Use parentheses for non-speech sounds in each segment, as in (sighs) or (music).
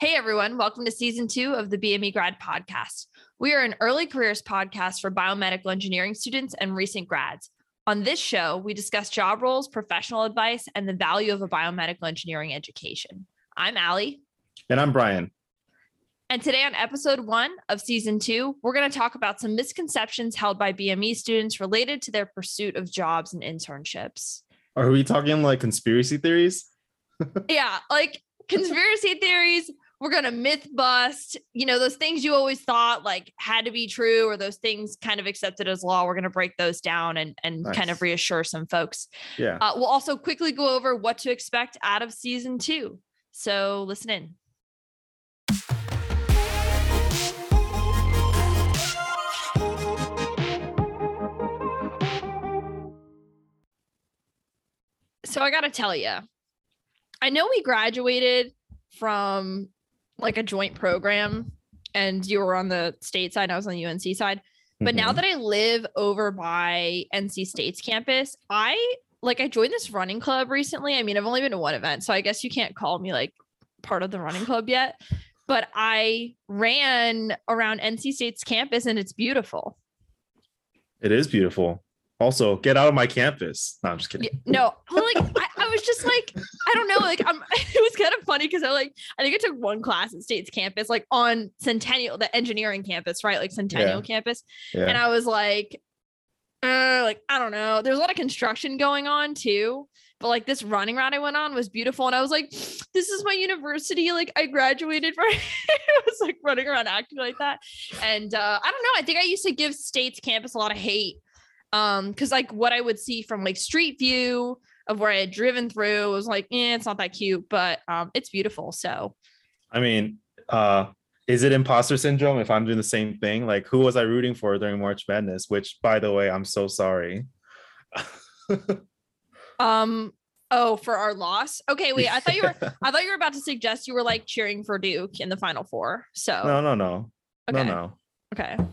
Hey everyone, welcome to season two of the BME Grad Podcast. We are an early careers podcast for biomedical engineering students and recent grads. On this show, we discuss job roles, professional advice, and the value of a biomedical engineering education. I'm Allie. And I'm Brian. And today on episode one of season two, we're going to talk about some misconceptions held by BME students related to their pursuit of jobs and internships. Are we talking like conspiracy theories? (laughs) yeah, like conspiracy theories. We're going to myth bust, you know, those things you always thought like had to be true or those things kind of accepted as law. We're going to break those down and, and nice. kind of reassure some folks. Yeah. Uh, we'll also quickly go over what to expect out of season two. So listen in. So I got to tell you, I know we graduated from like a joint program and you were on the state side, I was on the UNC side. But mm-hmm. now that I live over by NC State's campus, I like I joined this running club recently. I mean, I've only been to one event, so I guess you can't call me like part of the running club yet. But I ran around NC State's campus and it's beautiful. It is beautiful. Also, get out of my campus. No, I'm just kidding. No, well, like I, I, was just like, I don't know, like I'm. (laughs) It was kind of funny because I like, I think I took one class at State's campus, like on Centennial, the engineering campus, right, like Centennial yeah. campus, yeah. and I was like, uh, like I don't know. There's a lot of construction going on too, but like this running route I went on was beautiful, and I was like, this is my university. Like I graduated from. (laughs) I was like running around acting like that, and uh, I don't know. I think I used to give State's campus a lot of hate um, because like what I would see from like street view of where I had driven through was like, eh, it's not that cute, but um, it's beautiful. So, I mean, uh, is it imposter syndrome if I'm doing the same thing? Like, who was I rooting for during March Madness? Which, by the way, I'm so sorry. (laughs) um. Oh, for our loss. Okay, wait. I thought you were. (laughs) I thought you were about to suggest you were like cheering for Duke in the Final Four. So no, no, no, okay. no, no. Okay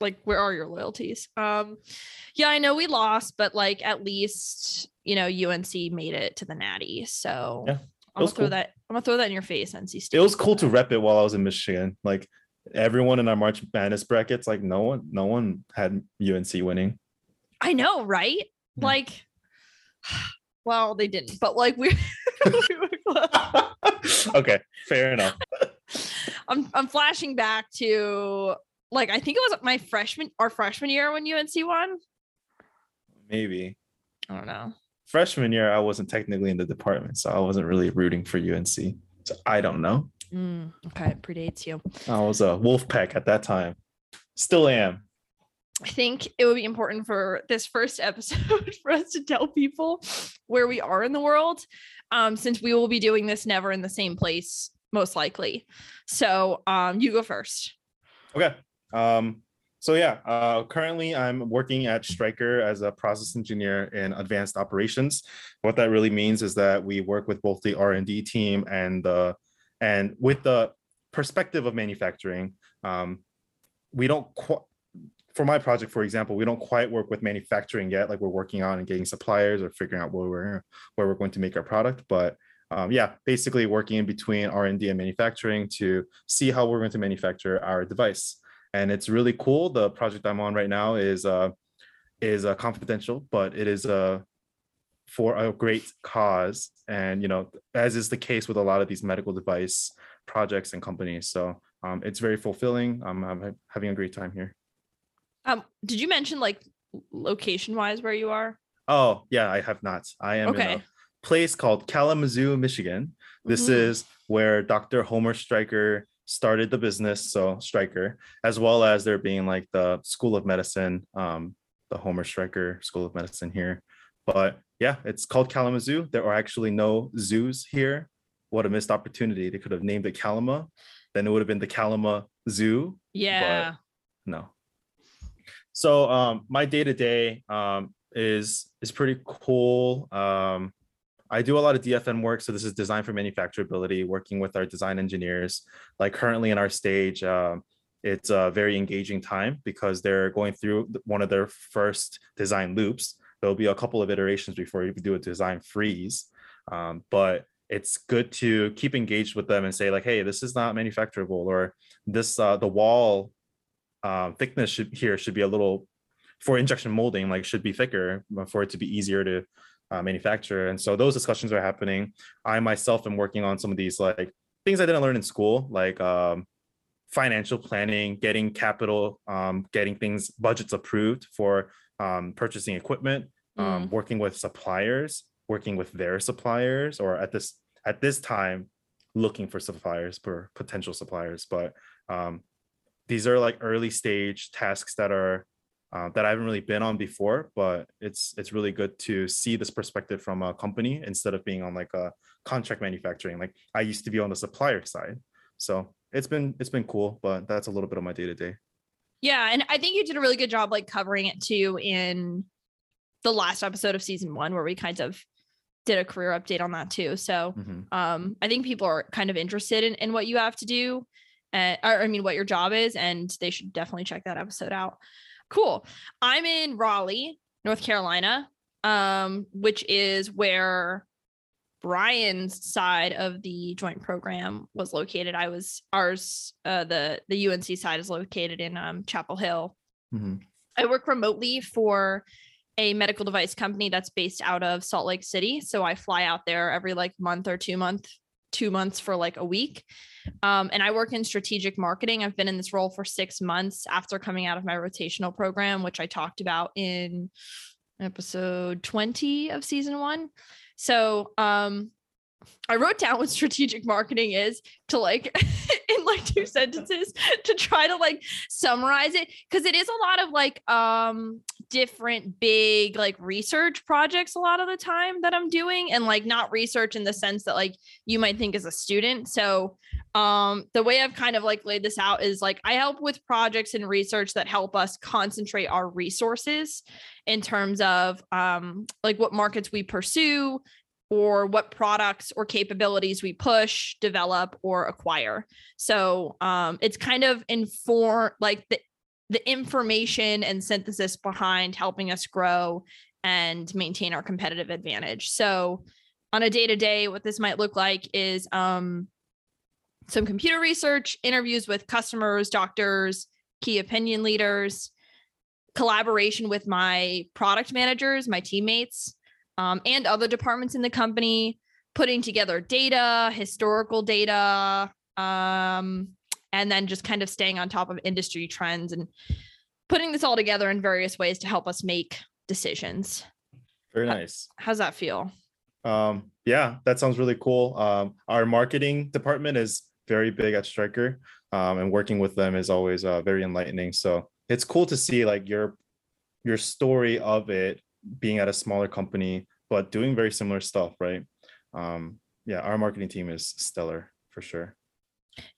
like where are your loyalties? Um yeah i know we lost but like at least you know unc made it to the natty so yeah, i'm gonna throw that i'm gonna throw that in your face nc State. it was cool to rep it while i was in michigan like everyone in our march madness brackets like no one no one had unc winning. I know right? Yeah. like (sighs) well they didn't but like we (laughs) (laughs) okay fair enough. (laughs) I'm I'm flashing back to like I think it was my freshman or freshman year when UNC won. Maybe. I don't know. Freshman year, I wasn't technically in the department, so I wasn't really rooting for UNC. So I don't know. Mm, okay, it predates you. I was a Wolfpack at that time. Still am. I think it would be important for this first episode (laughs) for us to tell people where we are in the world, um, since we will be doing this never in the same place, most likely. So um, you go first. Okay. Um, so yeah, uh, currently I'm working at Stryker as a process engineer in advanced operations. What that really means is that we work with both the R&D team and the and with the perspective of manufacturing. Um, we don't qu- for my project, for example, we don't quite work with manufacturing yet. Like we're working on and getting suppliers or figuring out where we're where we're going to make our product. But um, yeah, basically working in between R&D and manufacturing to see how we're going to manufacture our device and it's really cool. The project I'm on right now is uh, is uh, confidential, but it is uh, for a great cause, and you know, as is the case with a lot of these medical device projects and companies. So um, it's very fulfilling. Um, I'm having a great time here. Um, did you mention like location wise where you are? Oh yeah, I have not. I am okay. in a place called Kalamazoo, Michigan. This mm-hmm. is where Dr. Homer Stryker started the business, so Stryker, as well as there being like the School of Medicine, um, the Homer Stryker School of Medicine here. But yeah, it's called Kalamazoo. There are actually no zoos here. What a missed opportunity. They could have named it Kalama. Then it would have been the Kalama Zoo. Yeah. no. So um, my day to day is is pretty cool. Um, I do a lot of DFM work. So this is design for manufacturability, working with our design engineers. Like currently in our stage, uh, it's a very engaging time because they're going through one of their first design loops. There'll be a couple of iterations before you do a design freeze. Um, but it's good to keep engaged with them and say like, hey, this is not manufacturable, or this uh, the wall uh, thickness should here should be a little for injection molding, like should be thicker for it to be easier to uh, manufacture. And so those discussions are happening. I myself am working on some of these like things I didn't learn in school, like um, financial planning, getting capital, um, getting things budgets approved for um, purchasing equipment, um, mm. working with suppliers, working with their suppliers, or at this at this time, looking for suppliers for potential suppliers. But um, these are like early stage tasks that are uh, that I haven't really been on before, but it's it's really good to see this perspective from a company instead of being on like a contract manufacturing. Like I used to be on the supplier side, so it's been it's been cool. But that's a little bit of my day to day. Yeah, and I think you did a really good job like covering it too in the last episode of season one, where we kind of did a career update on that too. So mm-hmm. um, I think people are kind of interested in, in what you have to do, and or, I mean what your job is, and they should definitely check that episode out. Cool. I'm in Raleigh, North Carolina, um, which is where Brian's side of the joint program was located. I was ours, uh, the the UNC side is located in um, Chapel Hill. Mm-hmm. I work remotely for a medical device company that's based out of Salt Lake City. So I fly out there every like month or two month, two months for like a week. Um, and I work in strategic marketing. I've been in this role for six months after coming out of my rotational program, which I talked about in episode 20 of season one. So um, I wrote down what strategic marketing is to like (laughs) in like two sentences to try to like summarize it because it is a lot of like um different big like research projects a lot of the time that I'm doing and like not research in the sense that like you might think as a student. So um the way I've kind of like laid this out is like I help with projects and research that help us concentrate our resources in terms of um like what markets we pursue or what products or capabilities we push, develop, or acquire. So um, it's kind of inform like the the information and synthesis behind helping us grow and maintain our competitive advantage. So on a day to day, what this might look like is um, some computer research, interviews with customers, doctors, key opinion leaders, collaboration with my product managers, my teammates, um, and other departments in the company, putting together data, historical data, um, and then just kind of staying on top of industry trends and putting this all together in various ways to help us make decisions. Very nice. How's that feel? Um, yeah, that sounds really cool. Um, our marketing department is very big at Stryker um, and working with them is always uh, very enlightening. So it's cool to see like your your story of it being at a smaller company but doing very similar stuff, right? Um, yeah, our marketing team is stellar for sure.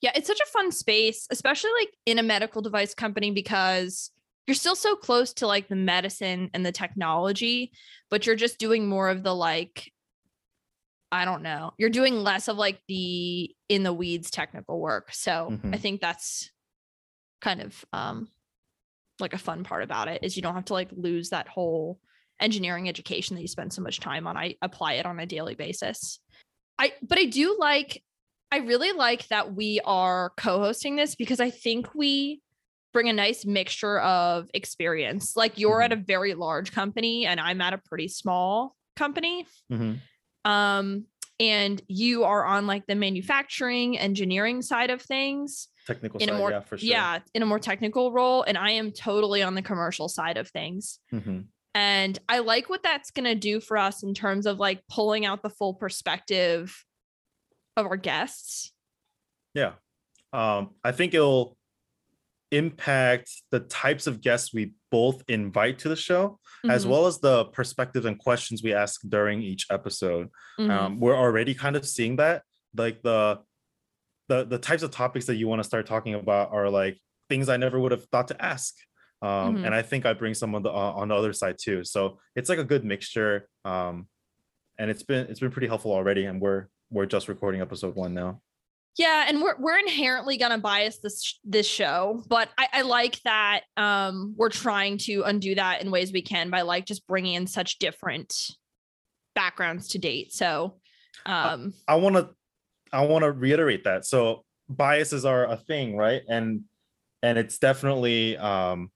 Yeah, it's such a fun space, especially like in a medical device company because you're still so close to like the medicine and the technology, but you're just doing more of the like I don't know. You're doing less of like the in the weeds technical work. So, mm-hmm. I think that's kind of um like a fun part about it is you don't have to like lose that whole engineering education that you spend so much time on. I apply it on a daily basis. I but I do like I really like that we are co-hosting this because I think we bring a nice mixture of experience. Like you're mm-hmm. at a very large company and I'm at a pretty small company. Mm-hmm. Um and you are on like the manufacturing engineering side of things technical in side, a more yeah, for sure. yeah in a more technical role and i am totally on the commercial side of things mm-hmm. And I like what that's going to do for us in terms of like pulling out the full perspective of our guests. Yeah. Um, I think it'll impact the types of guests we both invite to the show, mm-hmm. as well as the perspectives and questions we ask during each episode. Mm-hmm. Um, we're already kind of seeing that. Like the the the types of topics that you want to start talking about are like things I never would have thought to ask um, mm-hmm. and I think I bring some on the uh, on the other side too. So it's like a good mixture, um, and it's been it's been pretty helpful already. And we're we're just recording episode one now. Yeah, and we're we're inherently gonna bias this this show, but I, I like that um, we're trying to undo that in ways we can by like just bringing in such different backgrounds to date. So Um, I want to, I want to reiterate that. So biases are a thing, right? And and it's definitely um,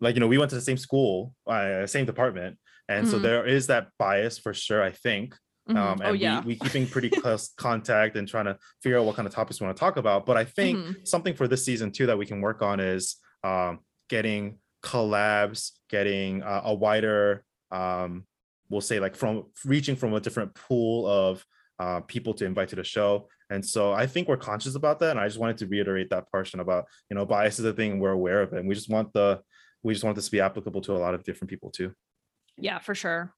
like you know we went to the same school, uh, same department, and mm-hmm. so there is that bias for sure. I think. Mm-hmm. Um, oh, and oh, yeah. we, we keeping (laughs) pretty close contact and trying to figure out what kind of topics we want to talk about. But I think mm-hmm. something for this season too that we can work on is um, getting collabs, getting uh, a wider, um, we'll say like from reaching from a different pool of uh, people to invite to the show. And so I think we're conscious about that. And I just wanted to reiterate that portion about, you know, bias is a thing we're aware of it. And we just want the, we just want this to be applicable to a lot of different people too. Yeah, for sure.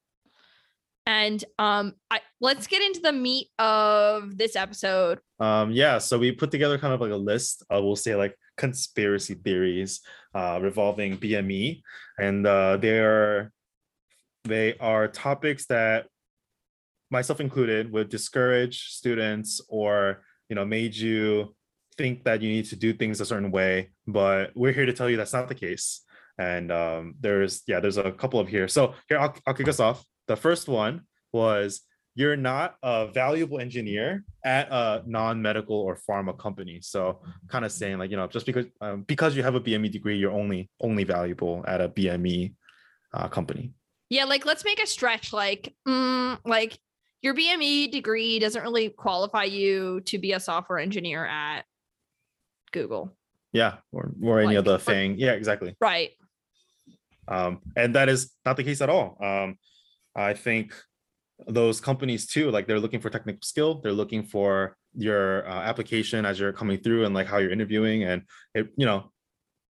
And um, I, let's get into the meat of this episode. Um, yeah, so we put together kind of like a list. We'll say like conspiracy theories uh, revolving BME, and uh, they are they are topics that myself included would discourage students or you know made you think that you need to do things a certain way. But we're here to tell you that's not the case. And um, there's yeah, there's a couple of here. So here I'll, I'll kick us off. The first one was you're not a valuable engineer at a non-medical or pharma company. So kind of saying like, you know, just because um, because you have a BME degree, you're only only valuable at a BME uh, company. Yeah, like let's make a stretch like mm, like your BME degree doesn't really qualify you to be a software engineer at Google. Yeah, or or any like, other thing. Yeah, exactly. Right. Um, and that is not the case at all. Um, I think those companies too, like they're looking for technical skill, they're looking for your uh, application as you're coming through and like how you're interviewing, and it, you know,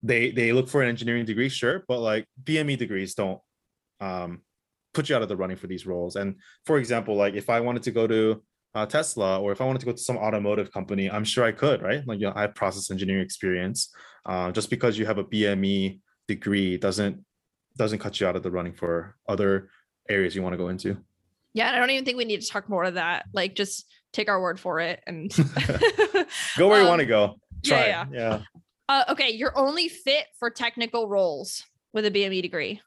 they they look for an engineering degree, sure, but like BME degrees don't um, put you out of the running for these roles. And for example, like if I wanted to go to uh, Tesla or if I wanted to go to some automotive company, I'm sure I could, right? Like you know, I have process engineering experience. Uh, just because you have a BME degree doesn't doesn't cut you out of the running for other areas you want to go into. Yeah, I don't even think we need to talk more of that. Like, just take our word for it and (laughs) go where um, you want to go. Try. Yeah. Yeah. yeah. Uh, okay, you're only fit for technical roles with a BME degree.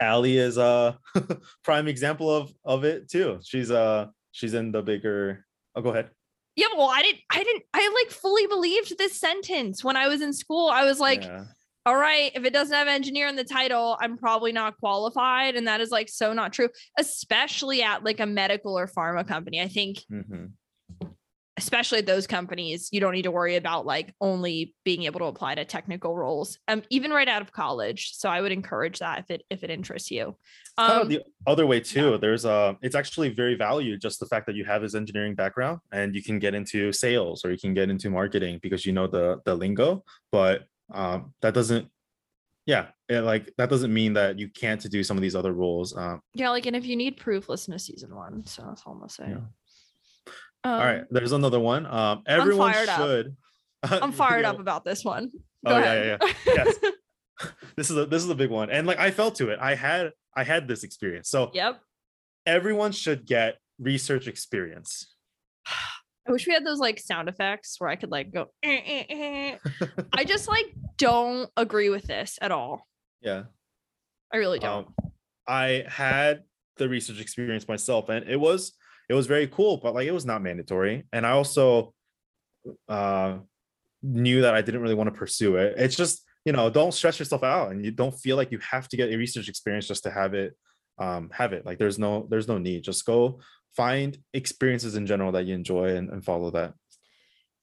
Allie is a (laughs) prime example of of it too. She's uh she's in the bigger. Oh, go ahead. Yeah, well, I didn't, I didn't, I like fully believed this sentence when I was in school. I was like, yeah all right, if it doesn't have engineer in the title, I'm probably not qualified. And that is like so not true, especially at like a medical or pharma company. I think, mm-hmm. especially those companies, you don't need to worry about like only being able to apply to technical roles, um, even right out of college. So I would encourage that if it if it interests you. Um, the other way too. Yeah. There's a, it's actually very valued just the fact that you have this engineering background and you can get into sales or you can get into marketing because you know the the lingo. But um, that doesn't yeah it, like that doesn't mean that you can't to do some of these other roles um, yeah like and if you need proof listen to season one so that's all i'm gonna say. Yeah. um, all right there's another one. Um everyone should (laughs) i'm fired up about this one. Go oh ahead. yeah yeah, yeah. (laughs) yes. (laughs) This is a this is a big one and like i felt to it. I had i had this experience. So yep. everyone should get research experience I wish we had those like sound effects where I could like go. Eh, eh, eh. I (laughs) just like don't agree with this at all. Yeah, I really don't. Um, I had the research experience myself, and it was it was very cool, but like it was not mandatory. And I also uh, knew that I didn't really want to pursue it. It's just you know don't stress yourself out, and you don't feel like you have to get a research experience just to have it um have it like there's no there's no need just go find experiences in general that you enjoy and, and follow that.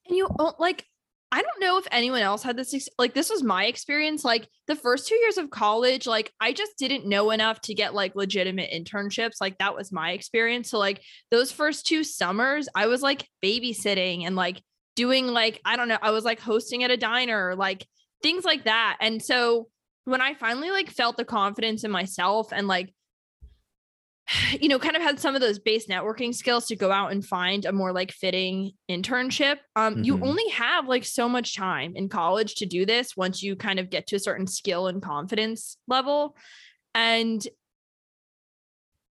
And you like I don't know if anyone else had this like this was my experience like the first 2 years of college like I just didn't know enough to get like legitimate internships like that was my experience. So like those first two summers I was like babysitting and like doing like I don't know I was like hosting at a diner like things like that. And so when I finally like felt the confidence in myself and like (sighs) you know, kind of had some of those base networking skills to go out and find a more like fitting internship. Um, mm-hmm. you only have like so much time in college to do this once you kind of get to a certain skill and confidence level. And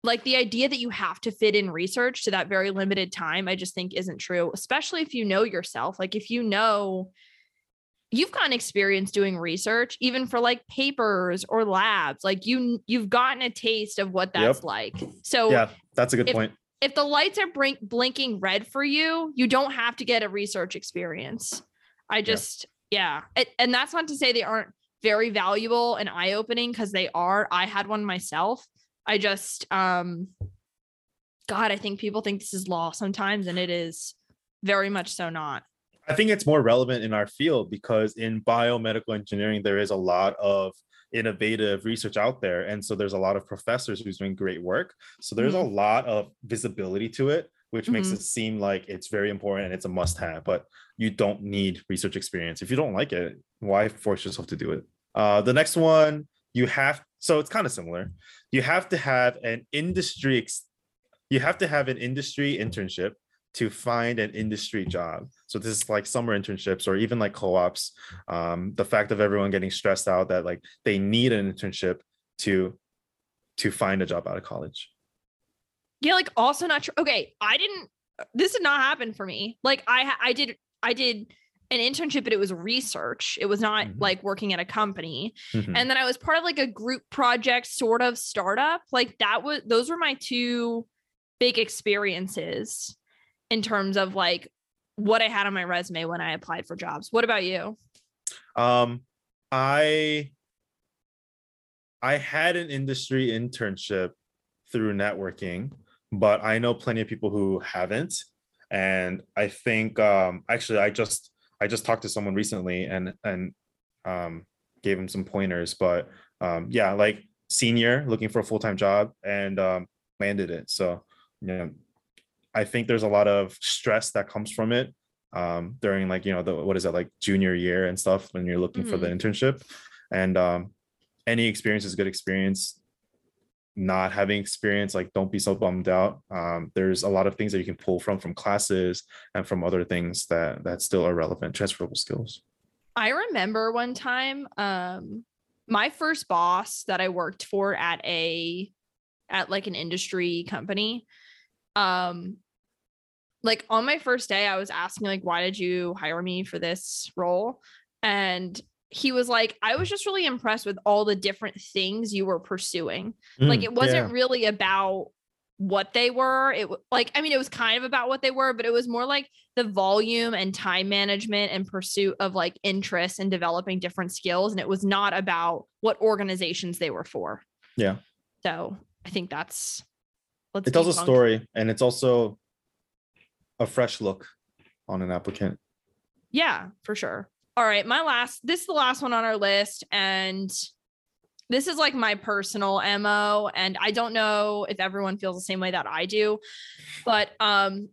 like the idea that you have to fit in research to that very limited time, I just think isn't true, especially if you know yourself. Like if you know you've gotten experience doing research even for like papers or labs like you you've gotten a taste of what that's yep. like so yeah that's a good if, point if the lights are blink- blinking red for you, you don't have to get a research experience. I just, yeah. yeah. It, and that's not to say they aren't very valuable and eye opening because they are. I had one myself. I just, um, God, I think people think this is law sometimes, and it is very much so not. I think it's more relevant in our field because in biomedical engineering, there is a lot of innovative research out there. And so there's a lot of professors who's doing great work. So there's mm-hmm. a lot of visibility to it, which mm-hmm. makes it seem like it's very important and it's a must have, but you don't need research experience. If you don't like it, why force yourself to do it? Uh, the next one, you have, so it's kind of similar. You have to have an industry, ex- you have to have an industry internship to find an industry job. So this is like summer internships or even like co-ops. Um, the fact of everyone getting stressed out that like they need an internship to to find a job out of college. Yeah, like also not true. Okay, I didn't. This did not happen for me. Like I I did I did an internship, but it was research. It was not mm-hmm. like working at a company. Mm-hmm. And then I was part of like a group project sort of startup. Like that was those were my two big experiences in terms of like what I had on my resume when I applied for jobs. What about you? Um, I I had an industry internship through networking, but I know plenty of people who haven't. And I think um actually I just I just talked to someone recently and and um gave him some pointers, but um yeah, like senior looking for a full-time job and um landed it. So know I think there's a lot of stress that comes from it um, during like you know the what is it like junior year and stuff when you're looking mm-hmm. for the mm-hmm. internship, and um, any experience is good experience. Not having experience, like don't be so bummed out. Um, there's a lot of things that you can pull from from classes and from other things that that still are relevant, transferable skills. I remember one time, um, my first boss that I worked for at a at like an industry company um like on my first day i was asking like why did you hire me for this role? And he was like i was just really impressed with all the different things you were pursuing. Mm, like it wasn't yeah. really about what they were. It like i mean it was kind of about what they were but it was more like the volume and time management and pursuit of like interests and developing different skills and it was not about what organizations they were for. Yeah. So i think that's Let's it tells a story and it's also a fresh look on an applicant. Yeah, for sure. All right, my last this is the last one on our list and this is like my personal MO and I don't know if everyone feels the same way that I do, but um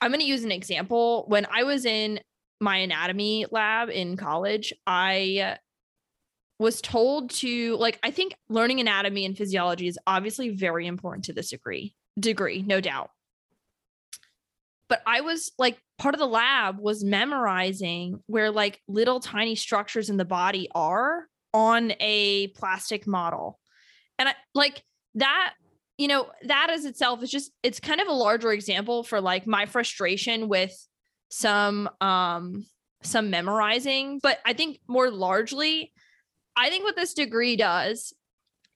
I'm going to use an example. When I was in my anatomy lab in college, I was told to like I think learning anatomy and physiology is obviously very important to this degree degree, no doubt. But I was like part of the lab was memorizing where like little tiny structures in the body are on a plastic model. And I like that you know that as itself is just it's kind of a larger example for like my frustration with some um some memorizing but i think more largely I think what this degree does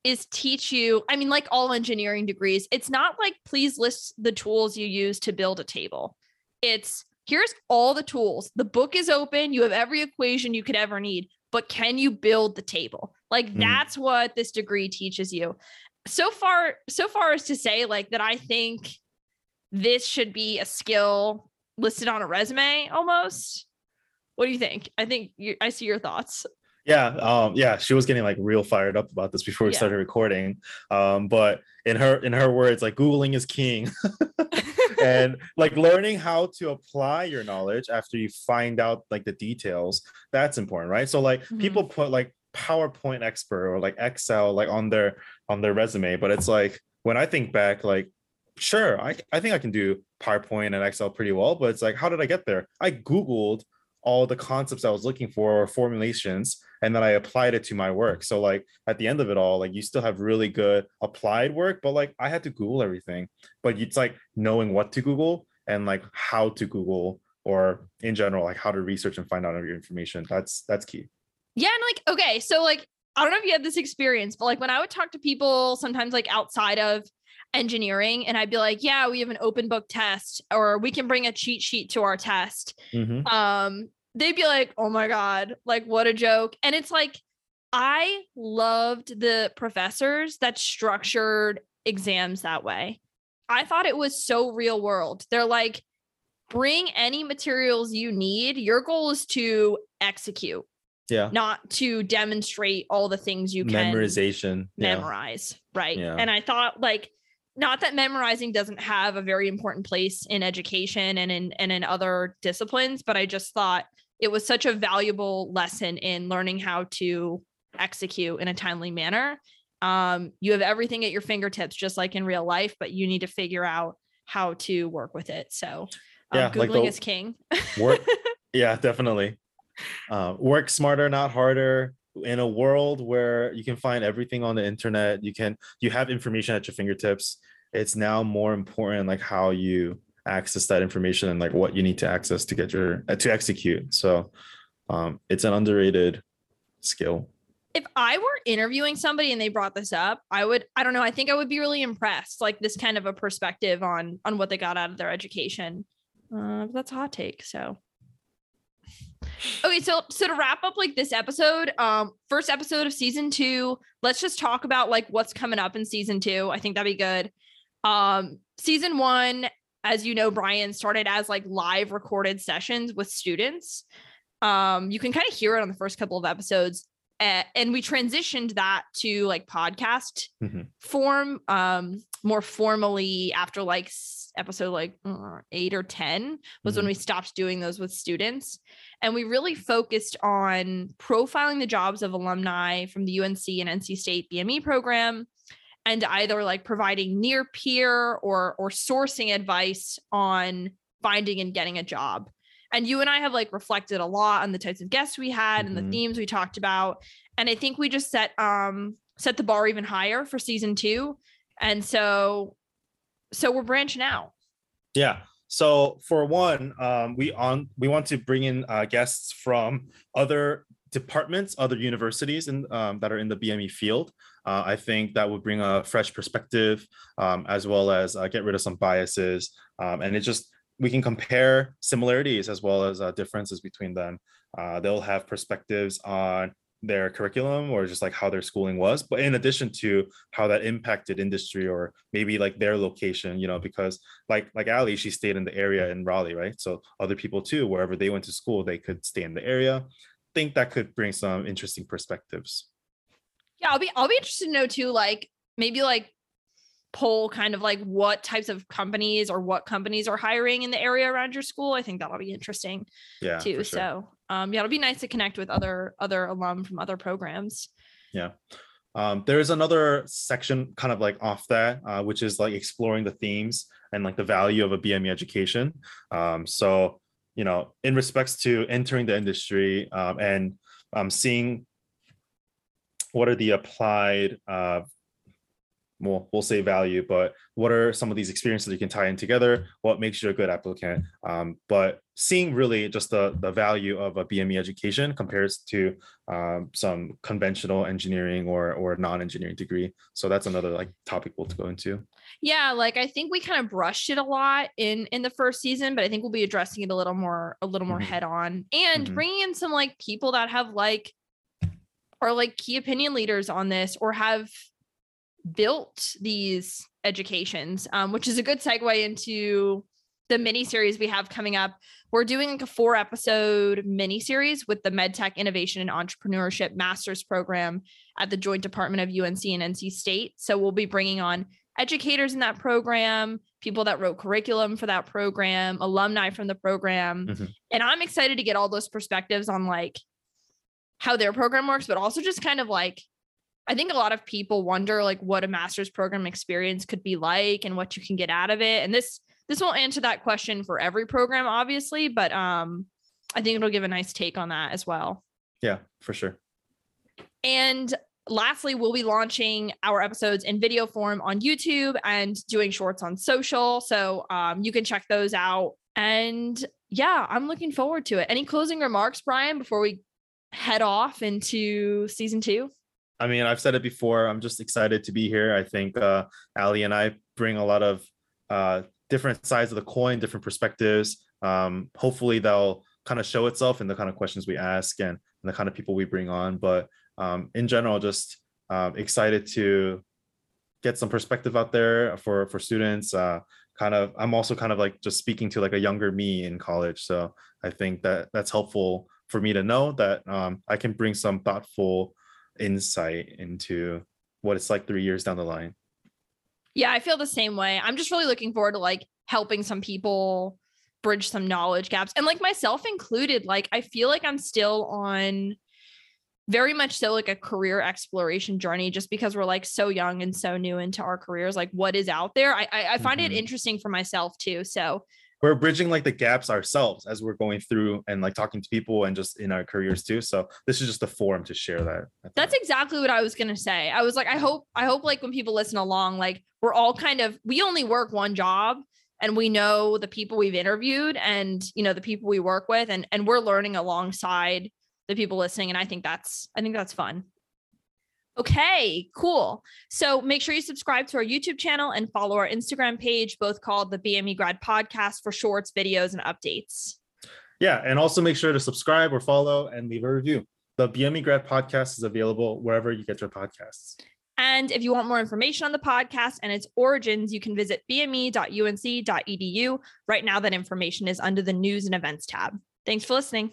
is teach you, I mean, like all engineering degrees, it's not like please list the tools you use to build a table. It's here's all the tools. The book is open. You have every equation you could ever need, but can you build the table? Like mm. that's what this degree teaches you. So far, so far as to say, like that, I think this should be a skill listed on a resume almost. What do you think? I think you, I see your thoughts. Yeah, um, yeah, she was getting like real fired up about this before we yeah. started recording. Um, but in her in her words, like googling is king, (laughs) and like learning how to apply your knowledge after you find out like the details, that's important, right? So like mm-hmm. people put like PowerPoint expert or like Excel like on their on their resume, but it's like when I think back, like sure, I I think I can do PowerPoint and Excel pretty well, but it's like how did I get there? I googled all the concepts I was looking for or formulations and then I applied it to my work. So like at the end of it all, like you still have really good applied work, but like I had to Google everything. But it's like knowing what to Google and like how to Google or in general, like how to research and find out of your information. That's that's key. Yeah, and like okay, so like I don't know if you had this experience, but like when I would talk to people sometimes like outside of engineering and I'd be like, yeah, we have an open book test or we can bring a cheat sheet to our test. Mm-hmm. Um, they'd be like, oh my God, like what a joke. And it's like, I loved the professors that structured exams that way. I thought it was so real world. They're like, bring any materials you need. Your goal is to execute. Yeah. Not to demonstrate all the things you can memorization memorize. Yeah. Right. Yeah. And I thought like not that memorizing doesn't have a very important place in education and in and in other disciplines, but I just thought it was such a valuable lesson in learning how to execute in a timely manner. Um, you have everything at your fingertips, just like in real life, but you need to figure out how to work with it. So um, yeah, googling like is king. work, (laughs) yeah, definitely. Uh, work smarter, not harder. In a world where you can find everything on the internet, you can you have information at your fingertips. It's now more important like how you access that information and like what you need to access to get your uh, to execute. So um, it's an underrated skill. If I were interviewing somebody and they brought this up, I would I don't know, I think I would be really impressed like this kind of a perspective on on what they got out of their education. Uh, that's a hot take. So okay, so so to wrap up like this episode, um, first episode of season two, let's just talk about like what's coming up in season two. I think that'd be good. Um, season one, as you know, Brian started as like live recorded sessions with students. Um, you can kind of hear it on the first couple of episodes. Uh, and we transitioned that to like podcast mm-hmm. form um more formally after like episode like uh, eight or 10 was mm-hmm. when we stopped doing those with students. And we really focused on profiling the jobs of alumni from the UNC and NC State BME program and either like providing near peer or or sourcing advice on finding and getting a job. And you and I have like reflected a lot on the types of guests we had mm-hmm. and the mm-hmm. themes we talked about. And I think we just set um set the bar even higher for season 2. And so so we're branching out. Yeah. So for one, um, we on we want to bring in uh, guests from other departments, other universities and um, that are in the BME field. Uh, I think that would bring a fresh perspective um, as well as uh, get rid of some biases. Um, and it just we can compare similarities as well as uh, differences between them. Uh, they'll have perspectives on their curriculum or just like how their schooling was but in addition to how that impacted industry or maybe like their location you know because like like allie she stayed in the area in raleigh right so other people too wherever they went to school they could stay in the area think that could bring some interesting perspectives yeah i'll be i'll be interested to know too like maybe like poll kind of like what types of companies or what companies are hiring in the area around your school. I think that'll be interesting yeah too sure. so um yeah it'll be nice to connect with other other alum from other programs. Yeah. Um there is another section kind of like off that uh, which is like exploring the themes and like the value of a bme education. Um so you know in respects to entering the industry um, and um, seeing what are the applied uh, well, we'll say value, but what are some of these experiences you can tie in together? What makes you a good applicant? Um, but seeing really just the, the value of a BME education compares to um, some conventional engineering or, or non-engineering degree. So that's another like topic we'll go into. Yeah, like I think we kind of brushed it a lot in in the first season, but I think we'll be addressing it a little more a little more mm-hmm. head on and mm-hmm. bringing in some like people that have like are like key opinion leaders on this or have built these educations, um, which is a good segue into the mini series we have coming up. We're doing like a four episode mini series with the MedTech Innovation and Entrepreneurship Master's Program at the Joint Department of UNC and NC State. So we'll be bringing on educators in that program, people that wrote curriculum for that program, alumni from the program. Mm-hmm. And I'm excited to get all those perspectives on like how their program works, but also just kind of like I think a lot of people wonder like what a master's program experience could be like and what you can get out of it. And this this won't answer that question for every program, obviously, but um, I think it'll give a nice take on that as well. Yeah, for sure. And lastly, we'll be launching our episodes in video form on YouTube and doing shorts on social. So um, you can check those out. And yeah, I'm looking forward to it. Any closing remarks, Brian, before we head off into season two? I mean, I've said it before. I'm just excited to be here. I think uh, Allie and I bring a lot of uh, different sides of the coin, different perspectives. Um, hopefully, they'll kind of show itself in the kind of questions we ask and, and the kind of people we bring on. But um, in general, just um, excited to get some perspective out there for for students. Uh, kind of, I'm also kind of like just speaking to like a younger me in college. So I think that that's helpful for me to know that um, I can bring some thoughtful insight into what it's like three years down the line. Yeah, I feel the same way. I'm just really looking forward to like helping some people bridge some knowledge gaps and like myself included. Like, I feel like I'm still on very much so like a career exploration journey just because we're like so young and so new into our careers like what is out there i i, I find mm-hmm. it interesting for myself too so we're bridging like the gaps ourselves as we're going through and like talking to people and just in our careers too so this is just a forum to share that that's exactly what i was going to say i was like i hope i hope like when people listen along like we're all kind of we only work one job and we know the people we've interviewed and you know the people we work with and and we're learning alongside the people listening. And I think that's, I think that's fun. Okay, cool. So make sure you subscribe to our YouTube channel and follow our Instagram page, both called the BME Grad Podcast for shorts, videos, and updates. Yeah, and also make sure to subscribe or follow and leave a review. The BME Grad Podcast is available wherever you get your podcasts. And if you want more information on the podcast and its origins, you can visit bme.unc.edu. Right now, that information is under the news and events tab. Thanks for listening.